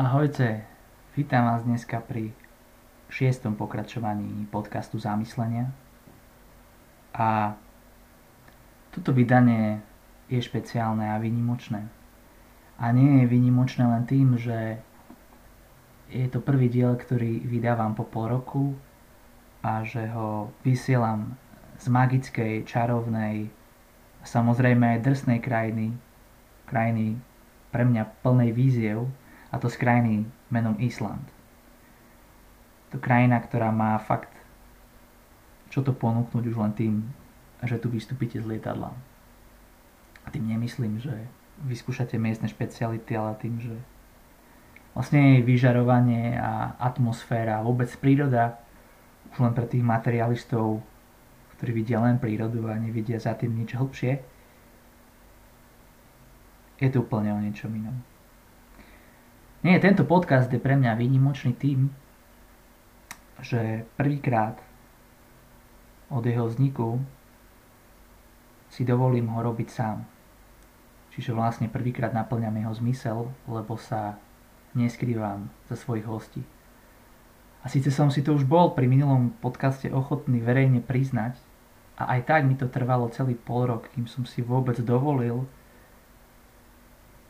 Ahojte, vítam vás dneska pri šiestom pokračovaní podcastu Zamyslenia. A toto vydanie je špeciálne a vynimočné. A nie je vynimočné len tým, že je to prvý diel, ktorý vydávam po pol roku a že ho vysielam z magickej, čarovnej, samozrejme aj drsnej krajiny, krajiny pre mňa plnej víziev, a to z krajiny menom Island. To krajina, ktorá má fakt čo to ponúknuť už len tým, že tu vystúpite z lietadla. A tým nemyslím, že vyskúšate miestne špeciality, ale tým, že vlastne je vyžarovanie a atmosféra a vôbec príroda už len pre tých materialistov, ktorí vidia len prírodu a nevidia za tým nič hlbšie, je to úplne o niečom inom. Nie, tento podcast je pre mňa výnimočný tým, že prvýkrát od jeho vzniku si dovolím ho robiť sám. Čiže vlastne prvýkrát naplňam jeho zmysel, lebo sa neskrývam za svojich hostí. A síce som si to už bol pri minulom podcaste ochotný verejne priznať, a aj tak mi to trvalo celý pol rok, kým som si vôbec dovolil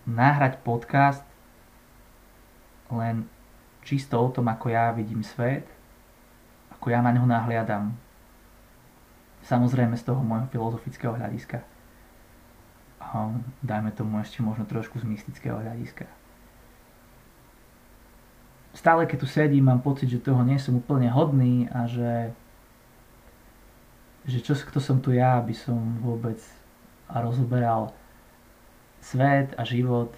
nahrať podcast len čisto o tom, ako ja vidím svet, ako ja na ňo nahliadam. Samozrejme z toho môjho filozofického hľadiska. A dajme tomu ešte možno trošku z mystického hľadiska. Stále keď tu sedím, mám pocit, že toho nie som úplne hodný a že že čo, kto som tu ja, aby som vôbec rozoberal svet a život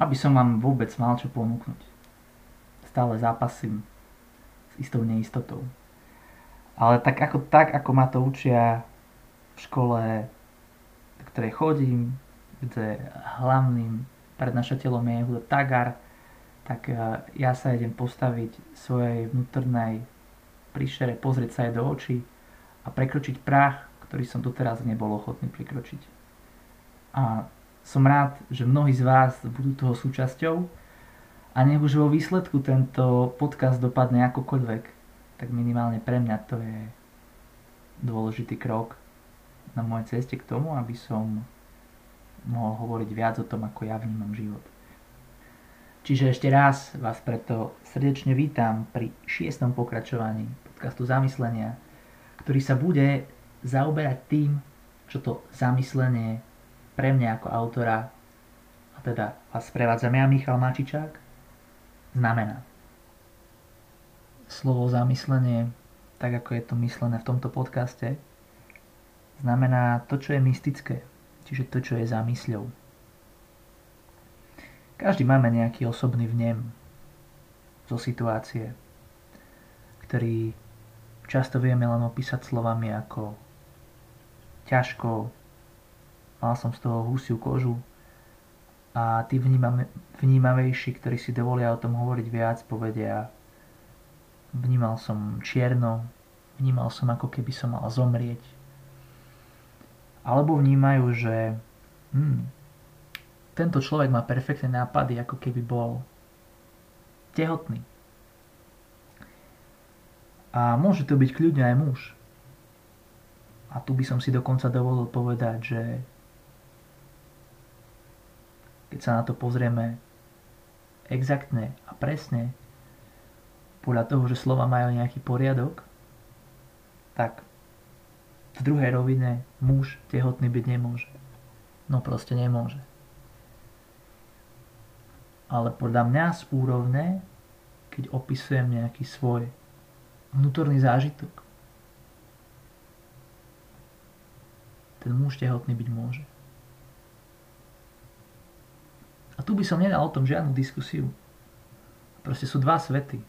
aby som vám vôbec mal čo ponúknuť. Stále zápasím s istou neistotou. Ale tak ako, tak, ako ma to učia v škole, do ktorej chodím, kde hlavným prednášateľom je Huda Tagar, tak e, ja sa idem postaviť svojej vnútornej príšere, pozrieť sa aj do očí a prekročiť prach, ktorý som doteraz nebol ochotný prekročiť. A som rád, že mnohí z vás budú toho súčasťou a nech už vo výsledku tento podcast dopadne akokoľvek, tak minimálne pre mňa to je dôležitý krok na mojej ceste k tomu, aby som mohol hovoriť viac o tom, ako ja vnímam život. Čiže ešte raz vás preto srdečne vítam pri šiestom pokračovaní podcastu Zamyslenia, ktorý sa bude zaoberať tým, čo to zamyslenie pre mňa ako autora, a teda vás sprevádzam ja, Michal Mačičák, znamená. Slovo zamyslenie, tak ako je to myslené v tomto podcaste, znamená to, čo je mystické, čiže to, čo je zamysľou. Každý máme nejaký osobný vnem zo situácie, ktorý často vieme len opísať slovami ako ťažko, mal som z toho husiu kožu a tí vnímavejší, ktorí si dovolia o tom hovoriť viac, povedia vnímal som čierno, vnímal som ako keby som mal zomrieť. Alebo vnímajú, že hm, tento človek má perfektné nápady, ako keby bol tehotný. A môže to byť kľudne aj muž. A tu by som si dokonca dovolil povedať, že keď sa na to pozrieme exaktne a presne, podľa toho, že slova majú nejaký poriadok, tak v druhej rovine muž tehotný byť nemôže. No proste nemôže. Ale podľa mňa z úrovne, keď opisujem nejaký svoj vnútorný zážitok, ten muž tehotný byť môže. A tu by som nedal o tom žiadnu diskusiu. Proste sú dva svety.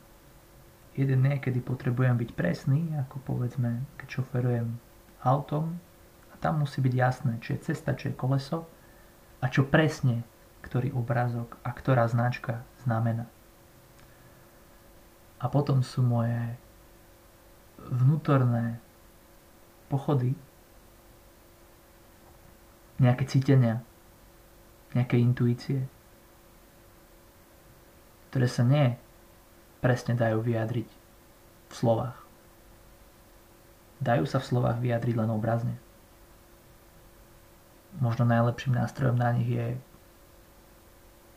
Jeden je, kedy potrebujem byť presný, ako povedzme, keď šoferujem autom, a tam musí byť jasné, či je cesta, či je koleso, a čo presne, ktorý obrázok a ktorá značka znamená. A potom sú moje vnútorné pochody, nejaké cítenia, nejaké intuície, ktoré sa nie presne dajú vyjadriť v slovách. Dajú sa v slovách vyjadriť len obrazne. Možno najlepším nástrojom na nich je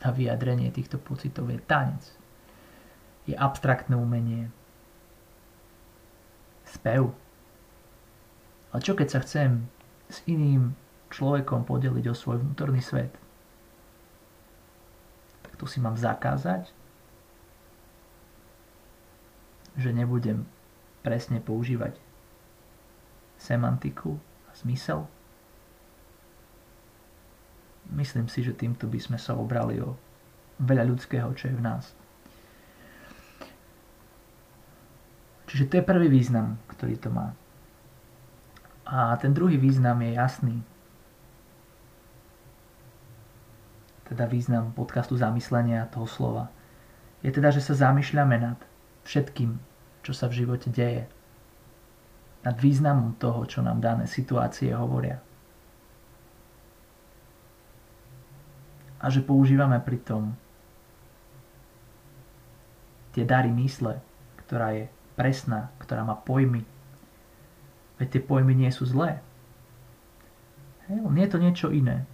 na vyjadrenie týchto pocitov je tanec. Je abstraktné umenie. Spev. Ale čo keď sa chcem s iným človekom podeliť o svoj vnútorný svet? Tak to si mám zakázať, že nebudem presne používať semantiku a zmysel. Myslím si, že týmto by sme sa obrali o veľa ľudského, čo je v nás. Čiže to je prvý význam, ktorý to má. A ten druhý význam je jasný. Teda význam podcastu zamyslenia toho slova. Je teda, že sa zamýšľame nad všetkým, čo sa v živote deje. Nad významom toho, čo nám dané situácie hovoria. A že používame pritom tie dary mysle, ktorá je presná, ktorá má pojmy. Veď tie pojmy nie sú zlé. Hej, nie je to niečo iné.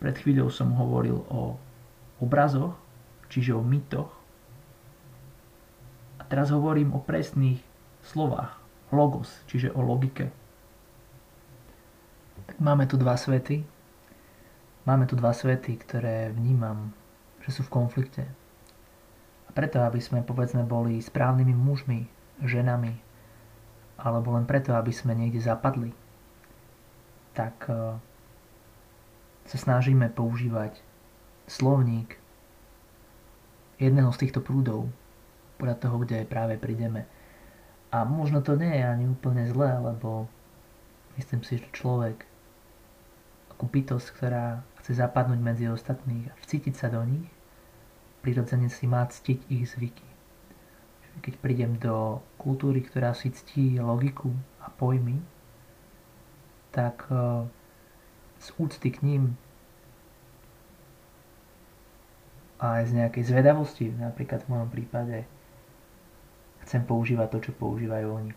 Pred chvíľou som hovoril o obrazoch, čiže o mytoch, Teraz hovorím o presných slovách. Logos, čiže o logike. Tak máme tu dva svety. Máme tu dva svety, ktoré vnímam, že sú v konflikte. A preto, aby sme povedzme boli správnymi mužmi, ženami, alebo len preto, aby sme niekde zapadli, tak e, sa snažíme používať slovník jedného z týchto prúdov, podľa toho, kde práve prídeme. A možno to nie je ani úplne zlé, lebo myslím si, že človek ako bytosť, ktorá chce zapadnúť medzi ostatných a vcítiť sa do nich, prirodzene si má ctiť ich zvyky. Keď prídem do kultúry, ktorá si ctí logiku a pojmy, tak e, z úcty k ním a aj z nejakej zvedavosti, napríklad v mojom prípade, chcem používať to, čo používajú oni.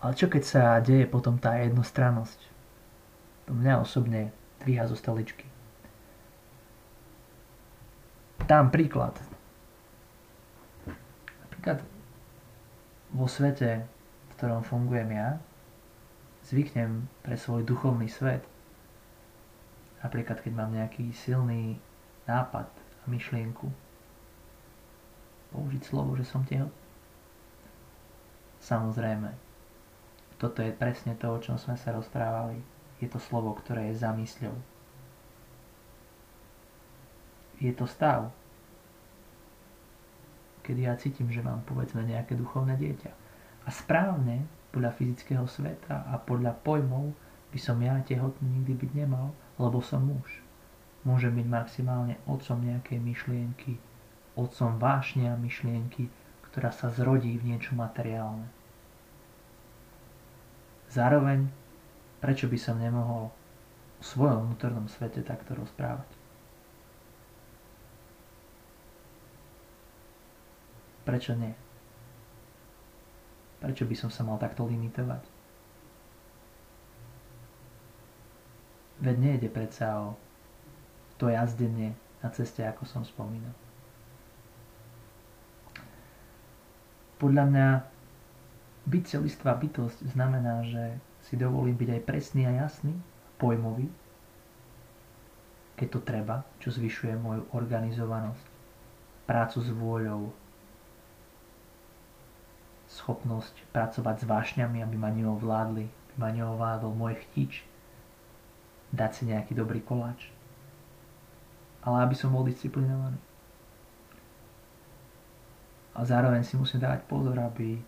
Ale čo keď sa deje potom tá jednostrannosť? To mňa osobne dvíha zo stoličky. Dám príklad. Napríklad vo svete, v ktorom fungujem ja, zvyknem pre svoj duchovný svet. Napríklad, keď mám nejaký silný nápad a myšlienku, použiť slovo, že som tehotný. Samozrejme, toto je presne to, o čom sme sa rozprávali. Je to slovo, ktoré je zamysľou. Je to stav, kedy ja cítim, že mám povedzme nejaké duchovné dieťa. A správne, podľa fyzického sveta a podľa pojmov, by som ja tehotný nikdy byť nemal, lebo som muž. Môžem byť maximálne otcom nejakej myšlienky, otcom vášne a myšlienky, ktorá sa zrodí v niečo materiálne. Zároveň, prečo by som nemohol o svojom vnútornom svete takto rozprávať? Prečo nie? Prečo by som sa mal takto limitovať? Veď nejde predsa o to jazdenie na ceste, ako som spomínal. Podľa mňa byť celistvá bytosť znamená, že si dovolím byť aj presný a jasný, pojmový, keď to treba, čo zvyšuje moju organizovanosť, prácu s vôľou, schopnosť pracovať s vášňami, aby ma neovládli, aby ma neovládol môj chtič, dať si nejaký dobrý koláč. Ale aby som bol disciplinovaný. A zároveň si musím dávať pozor, aby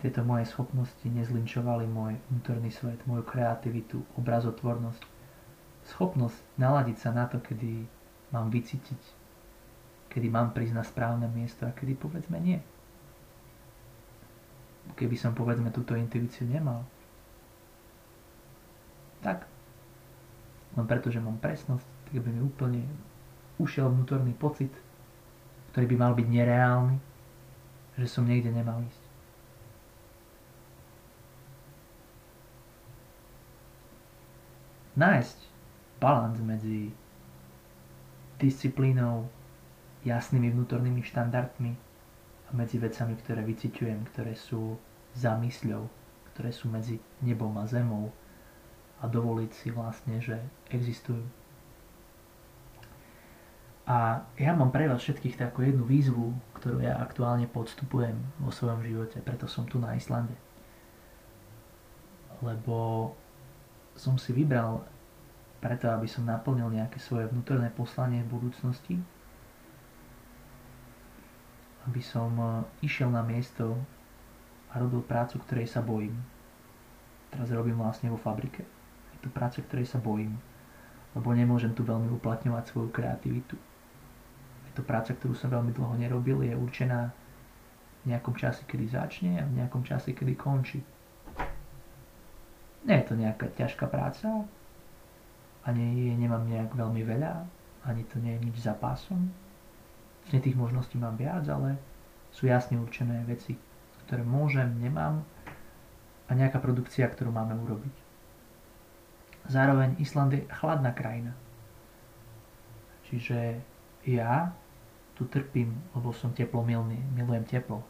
tieto moje schopnosti nezlinčovali môj vnútorný svet, moju kreativitu, obrazotvornosť. Schopnosť naladiť sa na to, kedy mám vycítiť, kedy mám prísť na správne miesto a kedy povedzme nie. Keby som povedzme túto intuíciu nemal, tak len preto, že mám presnosť, tak by mi úplne ušiel vnútorný pocit, ktorý by mal byť nereálny, že som niekde nemal ísť. Nájsť balans medzi disciplínou, jasnými vnútornými štandardmi a medzi vecami, ktoré vyciťujem, ktoré sú za mysľou, ktoré sú medzi nebom a zemou a dovoliť si vlastne, že existujú. A ja mám pre vás všetkých takú jednu výzvu, ktorú ja aktuálne podstupujem vo svojom živote, preto som tu na Islande. Lebo som si vybral preto, aby som naplnil nejaké svoje vnútorné poslanie v budúcnosti, aby som e, išiel na miesto a robil prácu, ktorej sa bojím. Teraz robím vlastne vo fabrike. Je to práca, ktorej sa bojím, lebo nemôžem tu veľmi uplatňovať svoju kreativitu je to práca, ktorú som veľmi dlho nerobil, je určená v nejakom čase, kedy začne a v nejakom čase, kedy končí. Nie je to nejaká ťažká práca, ani jej nemám nejak veľmi veľa, ani to nie je nič za pásom. Z tých možností mám viac, ale sú jasne určené veci, ktoré môžem, nemám a nejaká produkcia, ktorú máme urobiť. Zároveň Island je chladná krajina. Čiže ja tu trpím, lebo som teplomilný, milujem teplo.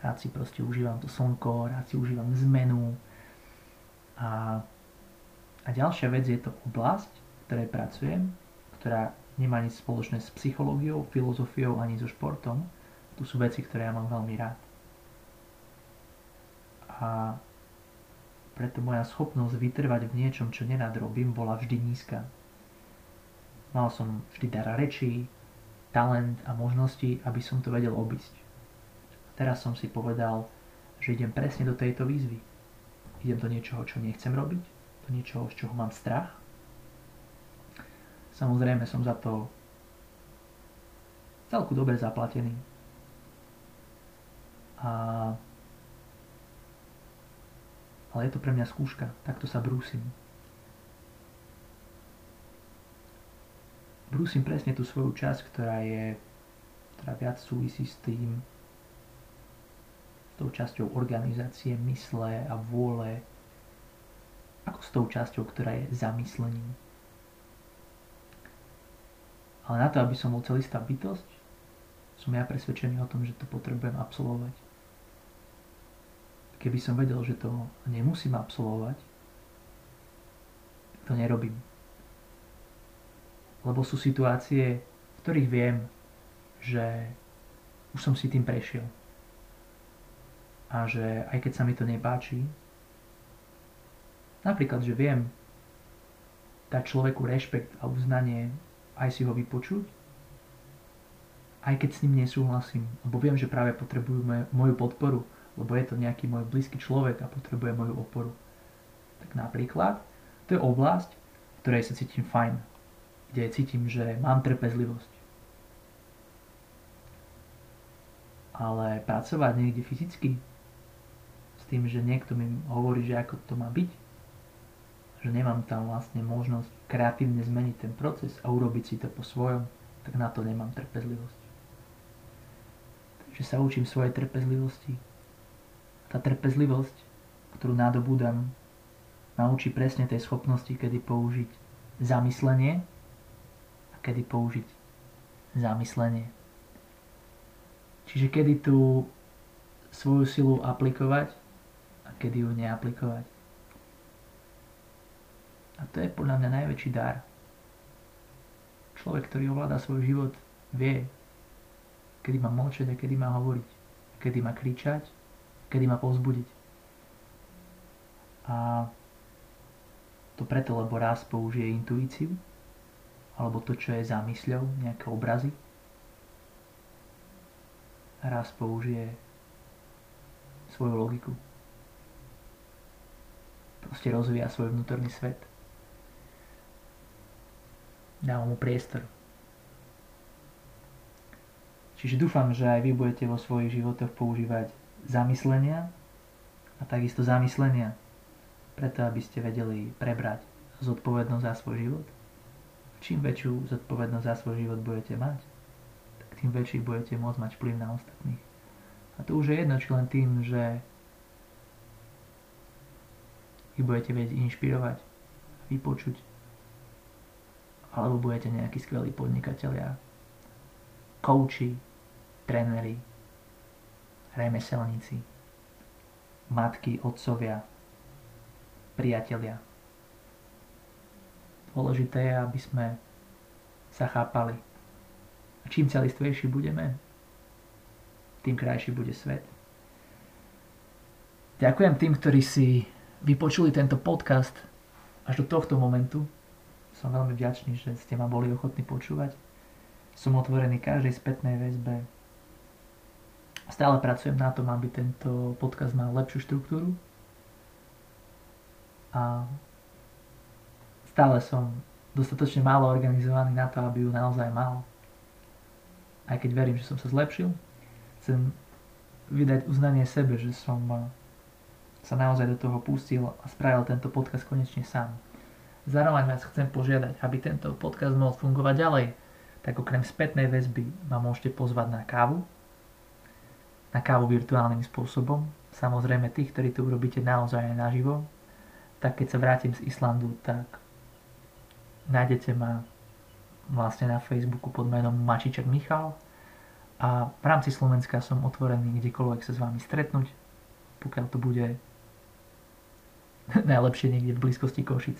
Rád si proste užívam to slnko, rád si užívam zmenu. A, a ďalšia vec je to oblasť, v ktorej pracujem, ktorá nemá nič spoločné s psychológiou, filozofiou ani so športom. Tu sú veci, ktoré ja mám veľmi rád. A preto moja schopnosť vytrvať v niečom, čo nenadrobím, bola vždy nízka. Mal som vždy dara rečí, talent a možnosti, aby som to vedel obísť. Teraz som si povedal, že idem presne do tejto výzvy. Idem do niečoho, čo nechcem robiť, do niečoho, z čoho mám strach. Samozrejme som za to celku dobre zaplatený. A... Ale je to pre mňa skúška, takto sa brúsim. Brúsim presne tú svoju časť, ktorá je ktorá viac súvisí s tým s tou časťou organizácie, mysle a vôle ako s tou časťou, ktorá je zamyslením. Ale na to, aby som bol celistá bytosť, som ja presvedčený o tom, že to potrebujem absolvovať. Keby som vedel, že to nemusím absolvovať, to nerobím. Lebo sú situácie, v ktorých viem, že už som si tým prešiel. A že aj keď sa mi to nepáči, napríklad, že viem dať človeku rešpekt a uznanie, aj si ho vypočuť, aj keď s ním nesúhlasím, lebo viem, že práve potrebujú moju podporu, lebo je to nejaký môj blízky človek a potrebuje moju oporu. Tak napríklad, to je oblasť, v ktorej sa cítim fajn, kde cítim, že mám trpezlivosť. Ale pracovať niekde fyzicky s tým, že niekto mi hovorí, že ako to má byť, že nemám tam vlastne možnosť kreatívne zmeniť ten proces a urobiť si to po svojom, tak na to nemám trpezlivosť. Takže sa učím svojej trpezlivosti. Tá trpezlivosť, ktorú nadobúdam, naučí presne tej schopnosti, kedy použiť zamyslenie kedy použiť zamyslenie. Čiže kedy tú svoju silu aplikovať a kedy ju neaplikovať. A to je podľa mňa najväčší dar. Človek, ktorý ovláda svoj život, vie, kedy má mlčať a kedy má hovoriť. Kedy má kričať, kedy má povzbudiť. A to preto, lebo raz použije intuíciu, alebo to, čo je zamysľou, nejaké obrazy. Raz použije svoju logiku. Proste rozvíja svoj vnútorný svet. Dáva mu priestor. Čiže dúfam, že aj vy budete vo svojich životoch používať zamyslenia a takisto zamyslenia, preto aby ste vedeli prebrať zodpovednosť za svoj život čím väčšiu zodpovednosť za svoj život budete mať, tak tým väčší budete môcť mať vplyv na ostatných. A to už je jedno, či len tým, že ich budete vedieť inšpirovať, vypočuť, alebo budete nejakí skvelí podnikatelia, kouči, tréneri, remeselníci, matky, otcovia, priatelia. Dôležité je, aby sme sa chápali. A čím celistvejší budeme, tým krajší bude svet. Ďakujem tým, ktorí si vypočuli tento podcast až do tohto momentu. Som veľmi vďačný, že ste ma boli ochotní počúvať. Som otvorený každej spätnej väzbe. Stále pracujem na tom, aby tento podcast mal lepšiu štruktúru. A stále som dostatočne málo organizovaný na to, aby ju naozaj mal. Aj keď verím, že som sa zlepšil, chcem vydať uznanie sebe, že som eh, sa naozaj do toho pustil a spravil tento podcast konečne sám. Zároveň vás chcem požiadať, aby tento podcast mohol fungovať ďalej, tak okrem spätnej väzby ma môžete pozvať na kávu, na kávu virtuálnym spôsobom. Samozrejme tých, ktorí to urobíte naozaj aj naživo, tak keď sa vrátim z Islandu, tak nájdete ma vlastne na Facebooku pod menom Mačiček Michal a v rámci Slovenska som otvorený kdekoľvek sa s vami stretnúť, pokiaľ to bude najlepšie niekde v blízkosti Košic.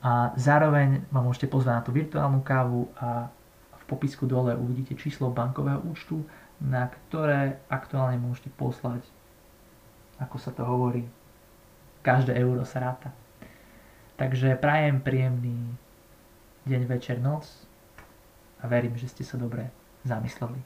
A zároveň ma môžete pozvať na tú virtuálnu kávu a v popisku dole uvidíte číslo bankového účtu, na ktoré aktuálne môžete poslať, ako sa to hovorí, každé euro sa ráta. Takže prajem príjemný deň, večer, noc a verím, že ste sa dobre zamysleli.